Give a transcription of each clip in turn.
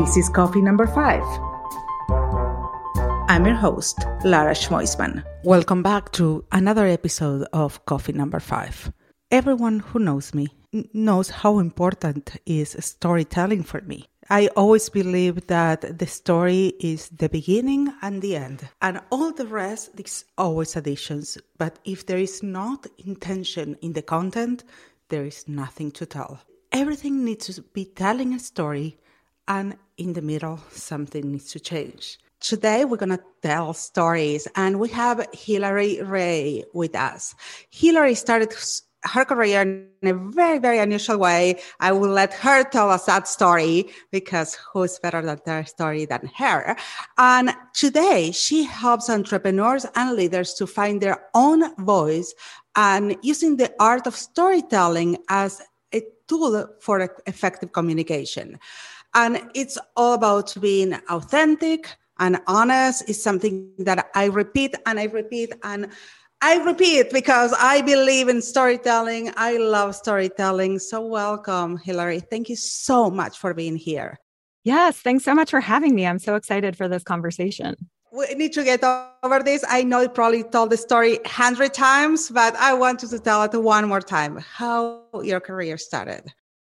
This is coffee number five. I'm your host, Lara Schmoisman. Welcome back to another episode of Coffee Number Five. Everyone who knows me knows how important is storytelling for me. I always believe that the story is the beginning and the end, and all the rest is always additions. But if there is not intention in the content, there is nothing to tell. Everything needs to be telling a story and in the middle, something needs to change. Today, we're going to tell stories, and we have Hilary Rea with us. Hilary started her career in a very, very unusual way. I will let her tell us that story because who's better than their story than her? And today, she helps entrepreneurs and leaders to find their own voice and using the art of storytelling as a tool for effective communication. And it's all about being authentic and honest is something that I repeat and I repeat and I repeat because I believe in storytelling. I love storytelling. So welcome, Hilary. Thank you so much for being here. Yes, thanks so much for having me. I'm so excited for this conversation. We need to get over this. I know you probably told the story hundred times, but I want to tell it one more time. How your career started.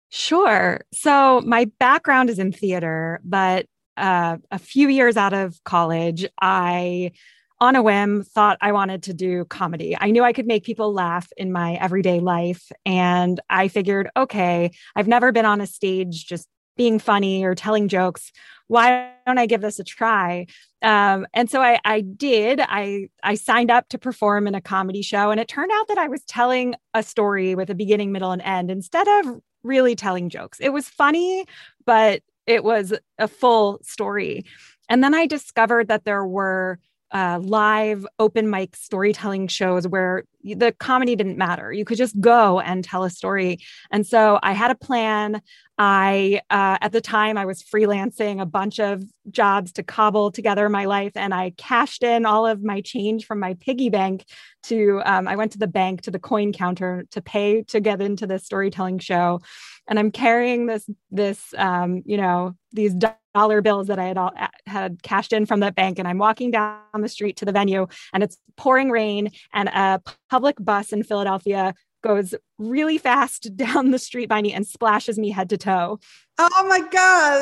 Sure. So my background is in theater, but uh, a few years out of college, I, on a whim, thought I wanted to do comedy. I knew I could make people laugh in my everyday life. And I figured, okay, I've never been on a stage just being funny or telling jokes. Why don't I give this a try? Um, and so I, I did. I I signed up to perform in a comedy show, and it turned out that I was telling a story with a beginning, middle, and end instead of really telling jokes. It was funny, but it was a full story. And then I discovered that there were uh, live open mic storytelling shows where the comedy didn't matter. You could just go and tell a story. And so I had a plan. I, uh, at the time, I was freelancing a bunch of jobs to cobble together my life, and I cashed in all of my change from my piggy bank to, um, I went to the bank to the coin counter to pay to get into this storytelling show. And I'm carrying this, this, um, you know, these dollar bills that I had all, had cashed in from that bank, and I'm walking down the street to the venue, and it's pouring rain, and a public bus in Philadelphia goes really fast down the street by me and splashes me head to toe. Oh my god!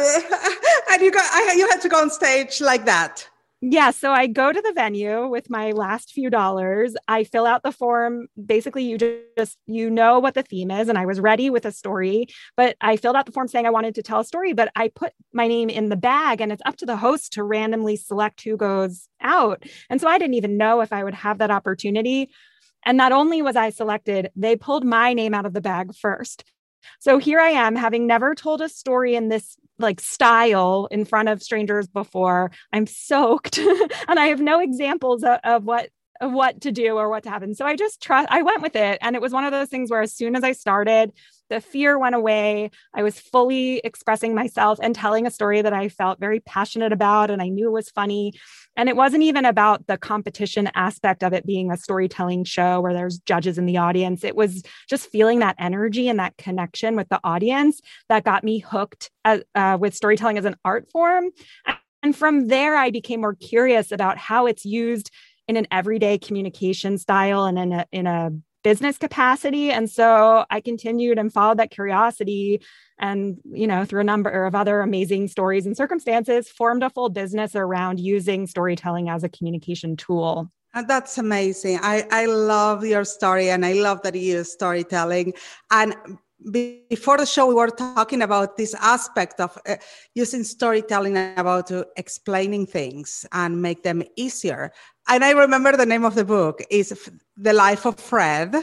and you got I, you had to go on stage like that. Yeah, so I go to the venue with my last few dollars. I fill out the form. Basically, you just you know what the theme is and I was ready with a story, but I filled out the form saying I wanted to tell a story, but I put my name in the bag and it's up to the host to randomly select who goes out. And so I didn't even know if I would have that opportunity. And not only was I selected, they pulled my name out of the bag first. So here I am, having never told a story in this like style in front of strangers before. I'm soaked and I have no examples of, of what of what to do or what to happen. So I just trust I went with it and it was one of those things where as soon as I started, the fear went away. I was fully expressing myself and telling a story that I felt very passionate about and I knew was funny. And it wasn't even about the competition aspect of it being a storytelling show where there's judges in the audience. It was just feeling that energy and that connection with the audience that got me hooked as, uh, with storytelling as an art form. And from there, I became more curious about how it's used in an everyday communication style and in a, in a business capacity. And so I continued and followed that curiosity and, you know, through a number of other amazing stories and circumstances, formed a full business around using storytelling as a communication tool. And that's amazing. I, I love your story and I love that you use storytelling. And before the show, we were talking about this aspect of uh, using storytelling about uh, explaining things and make them easier. And I remember the name of the book is The Life of Fred.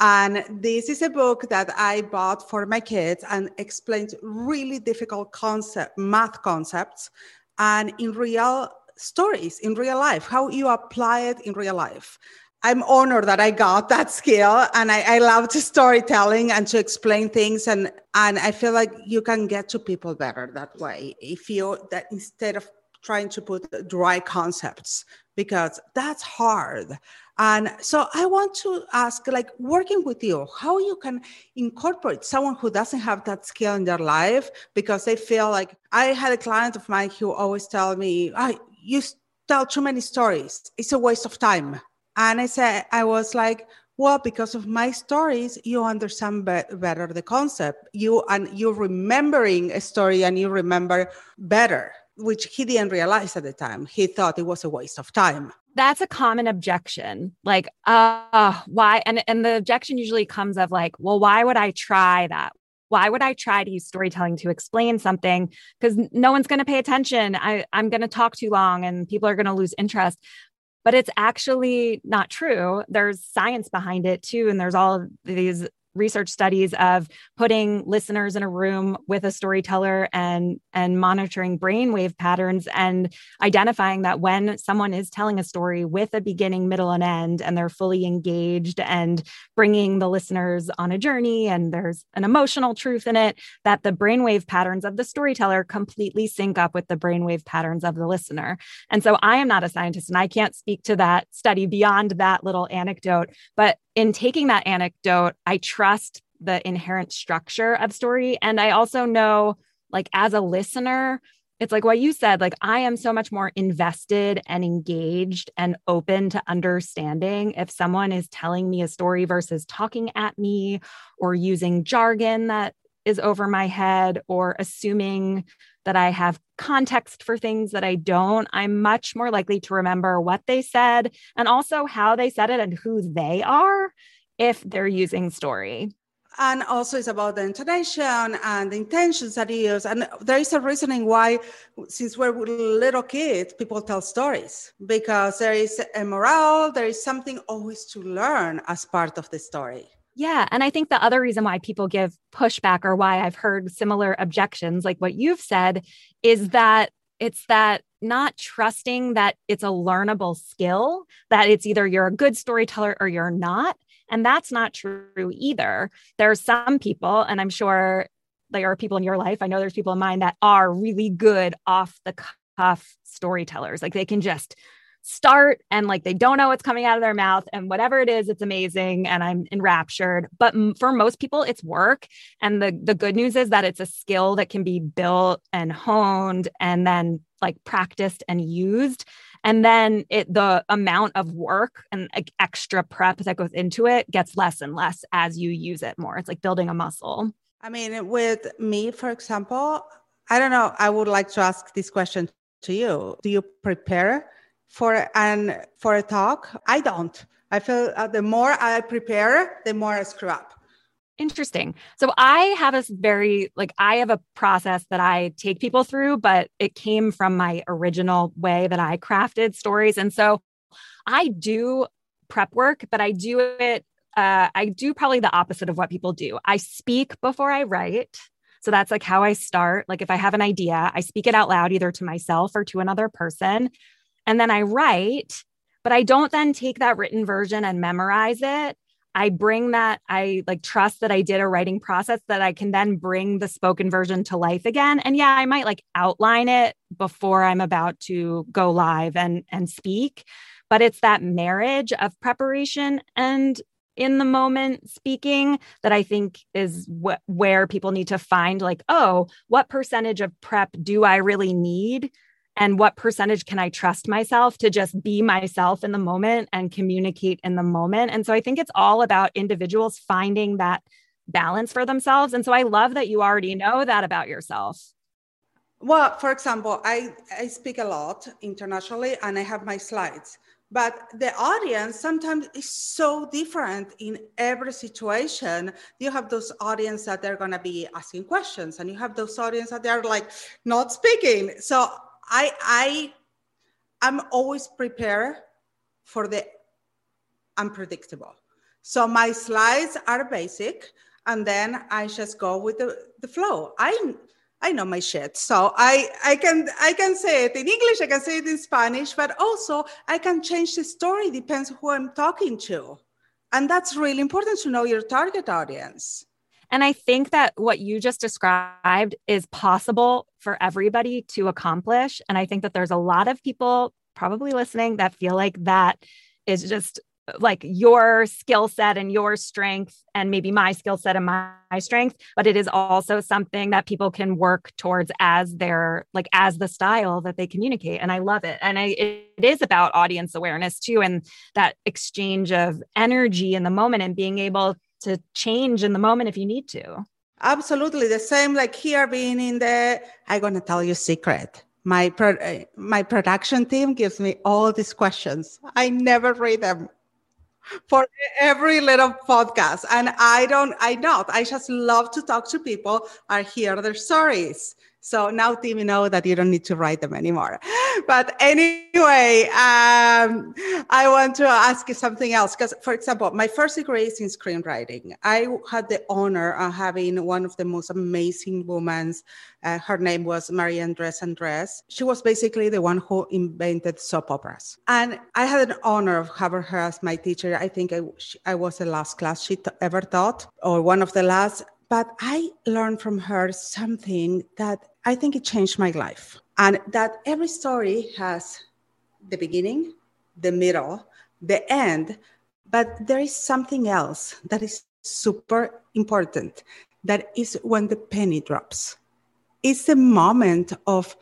And this is a book that I bought for my kids and explains really difficult concept, math concepts, and in real stories, in real life, how you apply it in real life. I'm honored that I got that skill and I, I love to storytelling and to explain things and and I feel like you can get to people better that way if you that instead of trying to put dry concepts because that's hard. And so I want to ask, like, working with you, how you can incorporate someone who doesn't have that skill in their life because they feel like I had a client of mine who always tell me, I you tell too many stories. It's a waste of time. And I said, I was like, well, because of my stories, you understand be- better the concept. You and you're remembering a story and you remember better, which he didn't realize at the time. He thought it was a waste of time. That's a common objection. Like, uh, why? And and the objection usually comes of like, well, why would I try that? Why would I try to use storytelling to explain something? Because no one's going to pay attention. I, I'm going to talk too long and people are going to lose interest but it's actually not true. There's science behind it too. And there's all these research studies of putting listeners in a room with a storyteller and and monitoring brainwave patterns and identifying that when someone is telling a story with a beginning middle and end and they're fully engaged and bringing the listeners on a journey and there's an emotional truth in it that the brainwave patterns of the storyteller completely sync up with the brainwave patterns of the listener. And so i am not a scientist and i can't speak to that study beyond that little anecdote but in taking that anecdote, I trust the inherent structure of story. And I also know, like, as a listener, it's like what you said, like, I am so much more invested and engaged and open to understanding if someone is telling me a story versus talking at me or using jargon that is over my head or assuming that I have context for things that I don't, I'm much more likely to remember what they said and also how they said it and who they are if they're using story. And also, it's about the intonation and the intentions that you use. And there is a reasoning why, since we're little kids, people tell stories because there is a morale, there is something always to learn as part of the story. Yeah. And I think the other reason why people give pushback or why I've heard similar objections, like what you've said, is that it's that not trusting that it's a learnable skill, that it's either you're a good storyteller or you're not. And that's not true either. There are some people, and I'm sure there are people in your life, I know there's people in mine that are really good off the cuff storytellers. Like they can just start and like they don't know what's coming out of their mouth and whatever it is it's amazing and i'm enraptured. But m- for most people it's work. And the the good news is that it's a skill that can be built and honed and then like practiced and used. And then it the amount of work and like, extra prep that goes into it gets less and less as you use it more. It's like building a muscle. I mean with me for example i don't know i would like to ask this question to you. Do you prepare for an for a talk. I don't. I feel uh, the more I prepare, the more I screw up. Interesting. So I have a very like I have a process that I take people through, but it came from my original way that I crafted stories, and so I do prep work, but I do it. Uh, I do probably the opposite of what people do. I speak before I write. So that's like how I start. Like if I have an idea, I speak it out loud either to myself or to another person and then I write, but I don't then take that written version and memorize it. I bring that, I like trust that I did a writing process that I can then bring the spoken version to life again. And yeah, I might like outline it before I'm about to go live and and speak, but it's that marriage of preparation and in the moment speaking that I think is wh- where people need to find like, oh, what percentage of prep do I really need and what percentage can I trust myself to just be myself in the moment and communicate in the moment. And so I think it's all about individuals finding that balance for themselves. And so I love that you already know that about yourself. Well, for example, I, I speak a lot internationally and I have my slides, but the audience sometimes is so different in every situation. You have those audience that they're going to be asking questions and you have those audience that they're like not speaking. So I I I'm always prepared for the unpredictable. So my slides are basic, and then I just go with the, the flow. I I know my shit, so I I can I can say it in English, I can say it in Spanish, but also I can change the story. Depends who I'm talking to, and that's really important to know your target audience. And I think that what you just described is possible for everybody to accomplish. And I think that there's a lot of people probably listening that feel like that is just like your skill set and your strength and maybe my skill set and my, strength but it is also something that people can work towards as their like as the style that they communicate and i love it and I, it is about audience awareness too and that exchange of energy in the moment and being able to change in the moment if you need to absolutely the same like here being in the i'm going to tell you a secret my pro- uh, my production team gives me all these questions i never read them for every little podcast. And I don't, I not. I just love to talk to people I hear their stories. So now, you know that you don't need to write them anymore. But anyway, um, I want to ask you something else. Because, for example, my first degree is in screenwriting. I had the honor of having one of the most amazing women. Uh, her name was Marianne Dress Andress. She was basically the one who invented soap operas. And I had an honor of having her as my teacher. I think I, she, I was the last class she t- ever taught, or one of the last. But I learned from her something that I think it changed my life. And that every story has the beginning, the middle, the end, but there is something else that is super important. That is when the penny drops. It's the moment of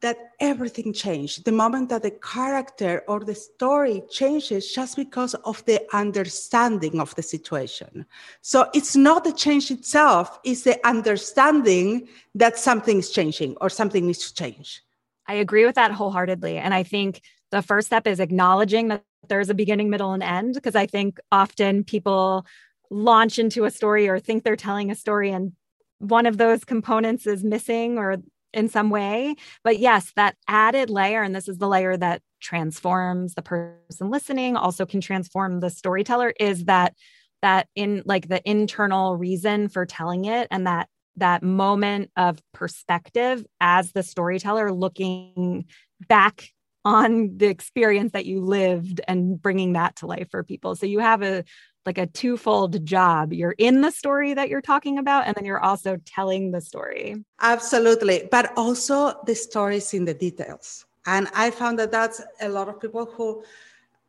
that everything changed. The moment that the character or the story changes just because of the understanding of the situation. So it's not the change itself, it's the understanding that something is changing or something needs to change. I agree with that wholeheartedly. And I think the first step is acknowledging that there's a beginning, middle, and end. Because I think often people launch into a story or think they're telling a story and one of those components is missing or in some way. But yes, that added layer, and this is the layer that transforms the person listening, also can transform the storyteller, is that that in like the internal reason for telling it and that that moment of perspective as the storyteller looking back on the experience that you lived and bringing that to life for people. So you have a like a twofold job. You're in the story that you're talking about, and then you're also telling the story. Absolutely. But also the stories in the details. And I found that that's a lot of people who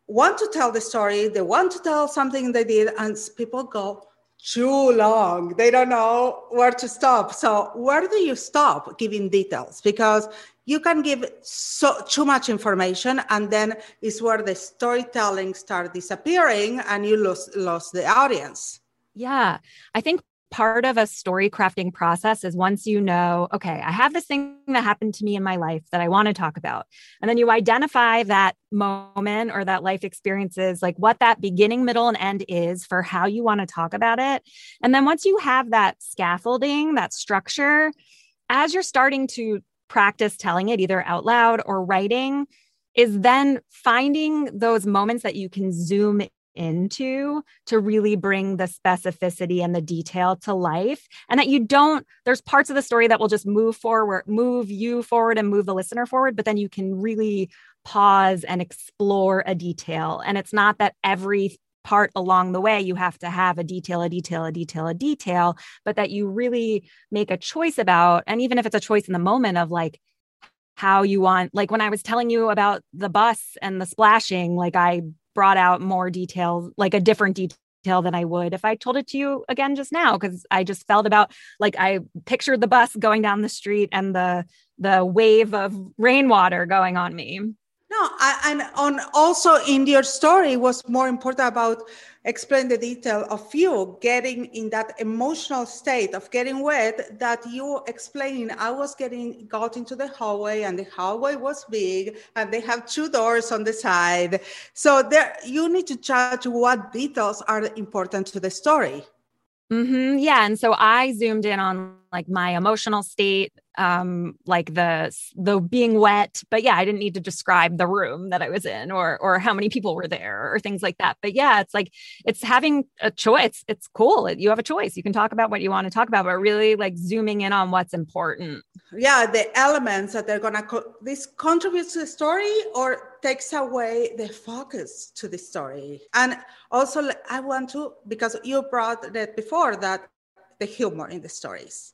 want to tell the story, they want to tell something they did, and people go too long. They don't know where to stop. So, where do you stop giving details? Because you can give so too much information and then it's where the storytelling start disappearing and you lose lost the audience. Yeah. I think part of a story crafting process is once you know okay i have this thing that happened to me in my life that i want to talk about. And then you identify that moment or that life experiences like what that beginning middle and end is for how you want to talk about it. And then once you have that scaffolding that structure as you're starting to practice telling it either out loud or writing is then finding those moments that you can zoom into to really bring the specificity and the detail to life. And that you don't there's parts of the story that will just move forward move you forward and move the listener forward but then you can really pause and explore a detail. And it's not that every part along the way you have to have a detail a detail a detail a detail but that you really make a choice about and even if it's a choice in the moment of like how you want like when i was telling you about the bus and the splashing like i brought out more details like a different detail than I would if I told it to you again just now because I just felt about like I pictured the bus going down the street and the the wave of rainwater going on me. No, I, and on also in your story was more important about explain the detail of you getting in that emotional state of getting wet that you explaining i was getting got into the hallway and the hallway was big and they have two doors on the side. So there you need to judge what details are important to the story mm-hmm. yeah and so i zoomed in on like my emotional state um like the the being wet but yeah i didn't need to describe the room that i was in or or how many people were there or things like that but yeah it's like it's having a choice it's cool you have a choice you can talk about what you want to talk about but really like zooming in on what's important yeah the elements that they're gonna co- this contributes to the story or takes away the focus to the story. And also i want to because you brought that before that the humor in the stories.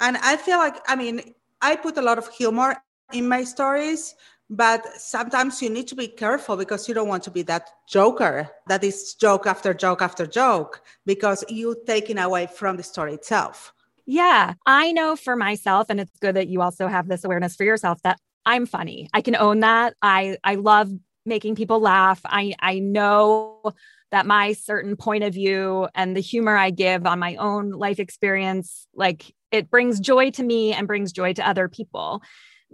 And I feel like, I mean, I put a lot of humor in my stories, but sometimes you need to be careful because you don't want to be that joker that is joke after joke after joke because you're taking away from the story itself. Yeah i know for myself and it's good that you also have this awareness for yourself that i'm funny. I can own that. I i love making people laugh. I i know that my certain point of view and the humor i give on my own life experience like it brings joy to me and brings joy to other people.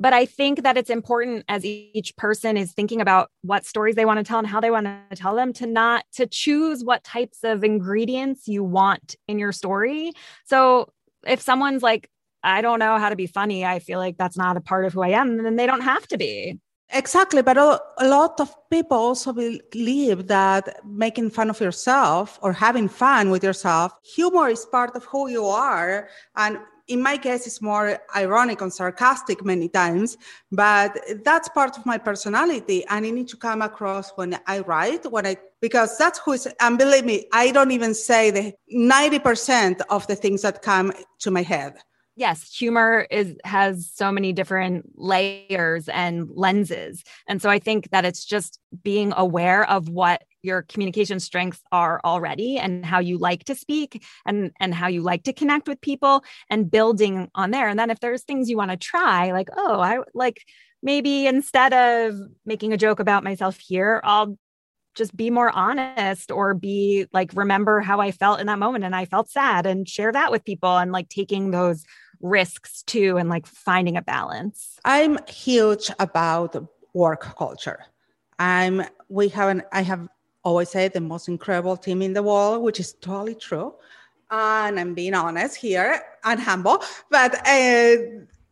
But I think that it's important as each person is thinking about what stories they want to tell and how they want to tell them to not to choose what types of ingredients you want in your story. So if someone's like, I don't know how to be funny, I feel like that's not a part of who I am, then they don't have to be. Exactly, but a lot of people also believe that making fun of yourself or having fun with yourself, humor is part of who you are. And in my case, it's more ironic and sarcastic many times, but that's part of my personality. And I need to come across when I write, when I, because that's who is, and believe me, I don't even say the 90% of the things that come to my head yes humor is has so many different layers and lenses. And so i think that it's just being aware of what your communication strengths are already and how you like to speak and and how you like to connect with people and building on there. And then if there's things you want to try like oh i like maybe instead of making a joke about myself here i'll just be more honest or be like remember how i felt in that moment and i felt sad and share that with people and like taking those risks too and like finding a balance. I'm huge about work culture. I'm we have an i have always said the most incredible team in the world which is totally true. And i'm being honest here and humble but uh,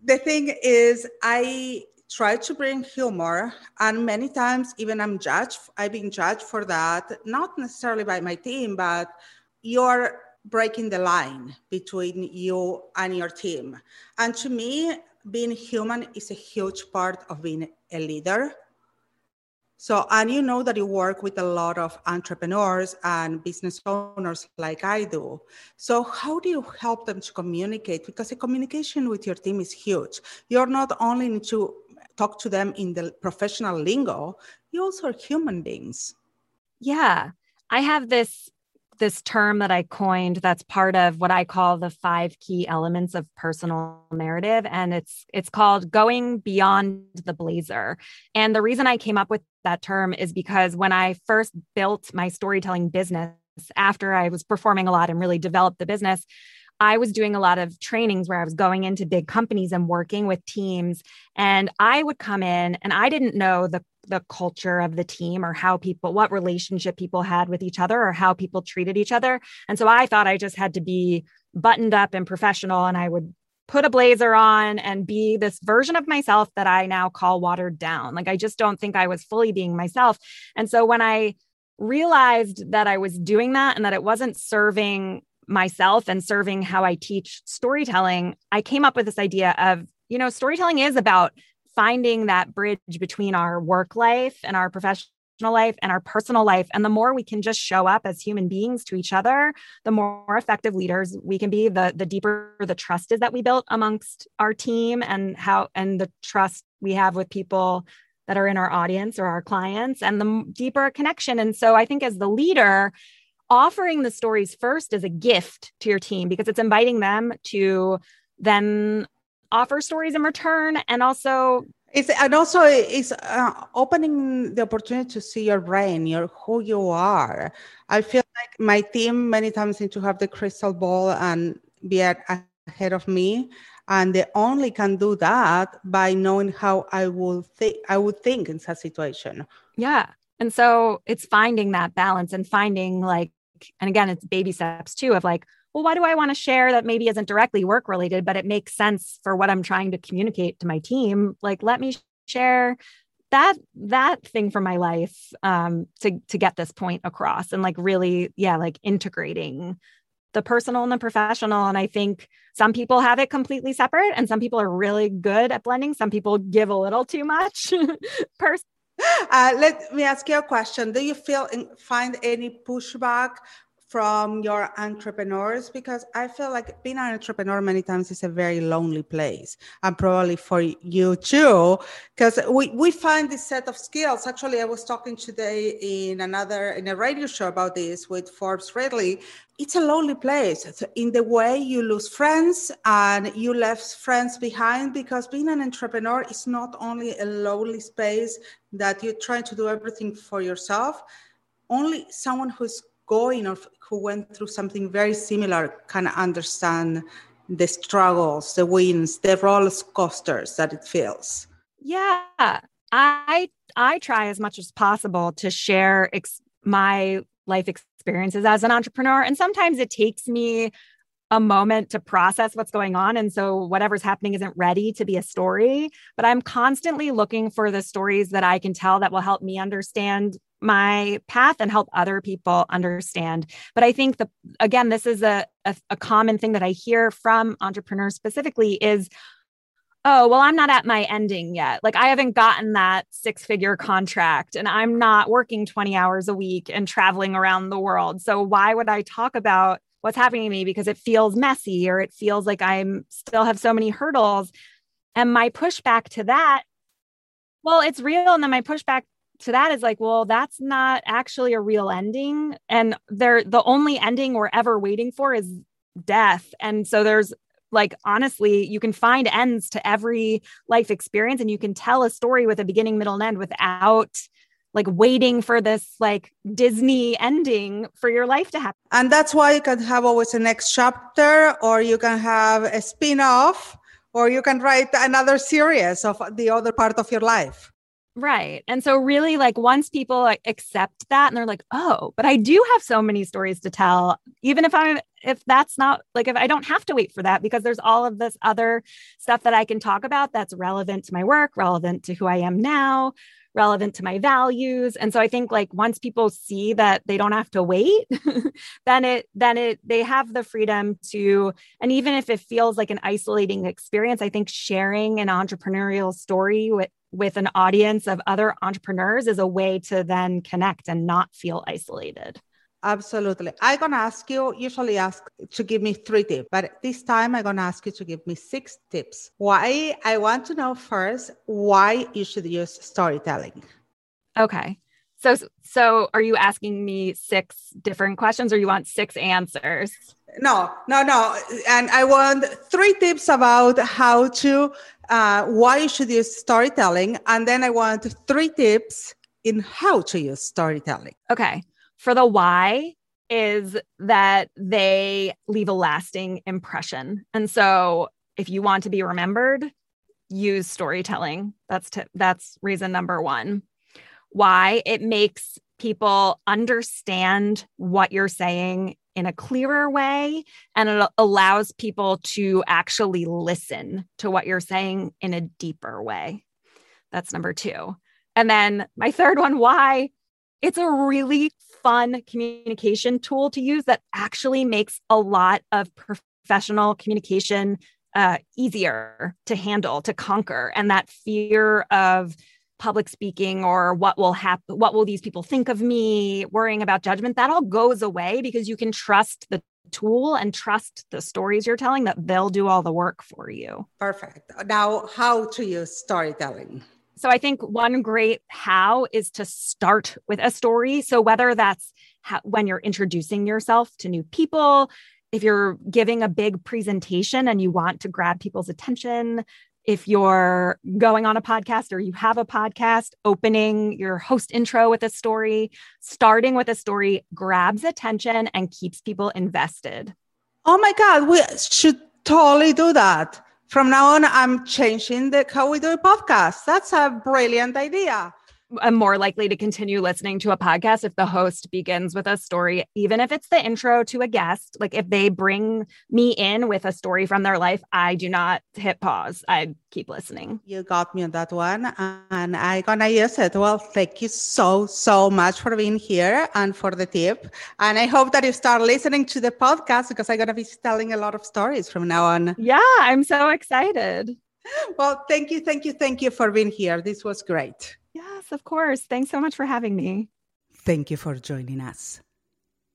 the thing is i try to bring humor and many times even i'm judged i've been judged for that not necessarily by my team but you're breaking the line between you and your team. And to me, being human is a huge part of being a leader. So, and you know that you work with a lot of entrepreneurs and business owners like I do. So, how do you help them to communicate? Because the communication with your team is huge. You're not only need to talk to them in the professional lingo, you also are human beings. Yeah. I have this this term that I coined that's part of what I call the five key elements of personal narrative and it's it's called going beyond the blazer. And the reason I came up with that term is because when I first built my storytelling business after I was performing a lot and really developed the business, I was doing a lot of trainings where I was going into big companies and working with teams. And I would come in and I didn't know the the culture of the team or how people what relationship people had with each other or how people treated each other. And so i thought i just had to be buttoned up and professional and i would put a blazer on and be this version of myself that i now call watered down. Like i just don't think i was fully being myself. And so when i realized that i was doing that and that it wasn't serving myself and serving how I teach storytelling, I came up with this idea of, you know, storytelling is about finding that bridge between our work life and our professional life and our personal life. And the more we can just show up as human beings to each other, the more effective leaders we can be, the, the deeper the trust is that we built amongst our team and how, and the trust we have with people that are in our audience or our clients and the deeper connection. And so I think as the leader, offering the stories first is a gift to your team because it's inviting them to then offer stories in return and also it's and also it's uh, opening the opportunity to see your brain your who you are. I feel like my team many times need to have the crystal ball and be at, ahead of me. And they only can do that by knowing how i will think i would think in such situation. Yeah. And so it's finding that balance and finding like and again, it's baby steps too of like, well, why do I want to share that maybe isn't directly work related, but it makes sense for what I'm trying to communicate to my team? Like, let me share that that thing from my life um, to to get this point across and like really, yeah, like integrating the personal and the professional. And I think some people have it completely separate, and some people are really good at blending. Some people give a little too much. Uh, let me ask you a question. Do you feel find any pushback from your entrepreneurs? Because I feel like being an entrepreneur many times is a very lonely place and probably for you too because we, we find this set of skills. Actually I was talking today in another in a radio show about this with Forbes Riley it's a lonely place. In the way you lose friends and you left friends behind because being an entrepreneur is not only a lonely space that you're trying to do everything for yourself. Only someone who's going or who went through something very similar can understand the struggles, the wins, the roller coasters that it feels. Yeah, I I try as much as possible to share ex- my life experiences as an entrepreneur, and sometimes it takes me a moment to process what's going on. And so whatever's happening isn't ready to be a story. But I'm constantly looking for the stories that I can tell that will help me understand my path and help other people understand. But I think the again, this is a, a, a common thing that I hear from entrepreneurs specifically is oh, well, I'm not at my ending yet. Like, I haven't gotten that six figure contract and I'm not working 20 hours a week and traveling around the world. So, why would I talk about what's happening to me because it feels messy or it feels like I'm still have so many hurdles. And my pushback to that, well, it's real. And then my pushback to that is like, well, that's not actually a real ending. And they're the only ending we're ever waiting for is death. And so there's like honestly you can find ends to every life experience and you can tell a story with a beginning middle and end without like waiting for this like Disney ending for your life to happen. And that's why you can have always a next chapter, or you can have a spin off, or you can write another series of the other part of your life. Right. And so, really, like once people like, accept that and they're like, oh, but I do have so many stories to tell, even if I'm, if that's not like, if I don't have to wait for that because there's all of this other stuff that I can talk about that's relevant to my work, relevant to who I am now, relevant to my values. And so i think like once people see that they don't have to wait then it then it they have the freedom to and even if it feels like an isolating experience i think sharing an entrepreneurial story with with an audience of other entrepreneurs is a way to then connect and not feel isolated Absolutely. I'm going to ask you, usually ask to give me three tips, but this time I'm going to ask you to give me six tips. Why? I want to know first why you should use storytelling. Okay. So, so are you asking me six different questions or you want six answers? No, no, no. And I want three tips about how to, uh, why you should use storytelling. And then I want three tips in how to use storytelling. Okay for the why is that they leave a lasting impression. And so if you want to be remembered, use storytelling. That's t- that's reason number 1. Why it makes people understand what you're saying in a clearer way and it allows people to actually listen to what you're saying in a deeper way. That's number 2. And then my third one why it's a really fun communication tool to use that actually makes a lot of professional communication uh, easier to handle, to conquer. And that fear of public speaking or what will happen, what will these people think of me, worrying about judgment, that all goes away because you can trust the tool and trust the stories you're telling that they'll do all the work for you. Perfect. Now, how to use storytelling? So I think one great how is to start with a story. So whether that's how, when you're introducing yourself to new people, if you're giving a big presentation and you want to grab people's attention, if you're going on a podcast or you have a podcast, opening your host intro with a story, starting with a story grabs attention and keeps people invested. Oh my God, we should totally do that. From now on, I'm changing the how we do a podcast. That's a brilliant idea. I'm more likely to continue listening to a podcast if the host begins with a story, even if it's the intro to a guest. Like if they bring me in with a story from their life, I do not hit pause. I keep listening. You got me on that one, and I'm gonna use it. Well, thank you so so much for being here and for the tip. And I hope that you start listening to the podcast because I'm gonna be telling a lot of stories from now on. Yeah, I'm so excited. Well, thank you, thank you, thank you for being here. This was great. Yes, of course. Thanks so much for having me. Thank you for joining us.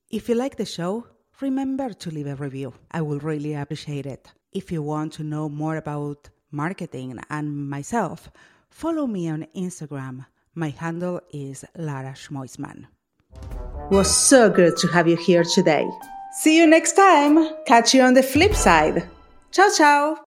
If you like the show, remember to leave a review. I will really appreciate it. If you want to know more about marketing and myself, follow me on Instagram. My handle is Lara Schmoisman. It was so good to have you here today. See you next time. Catch you on the flip side. Ciao, ciao.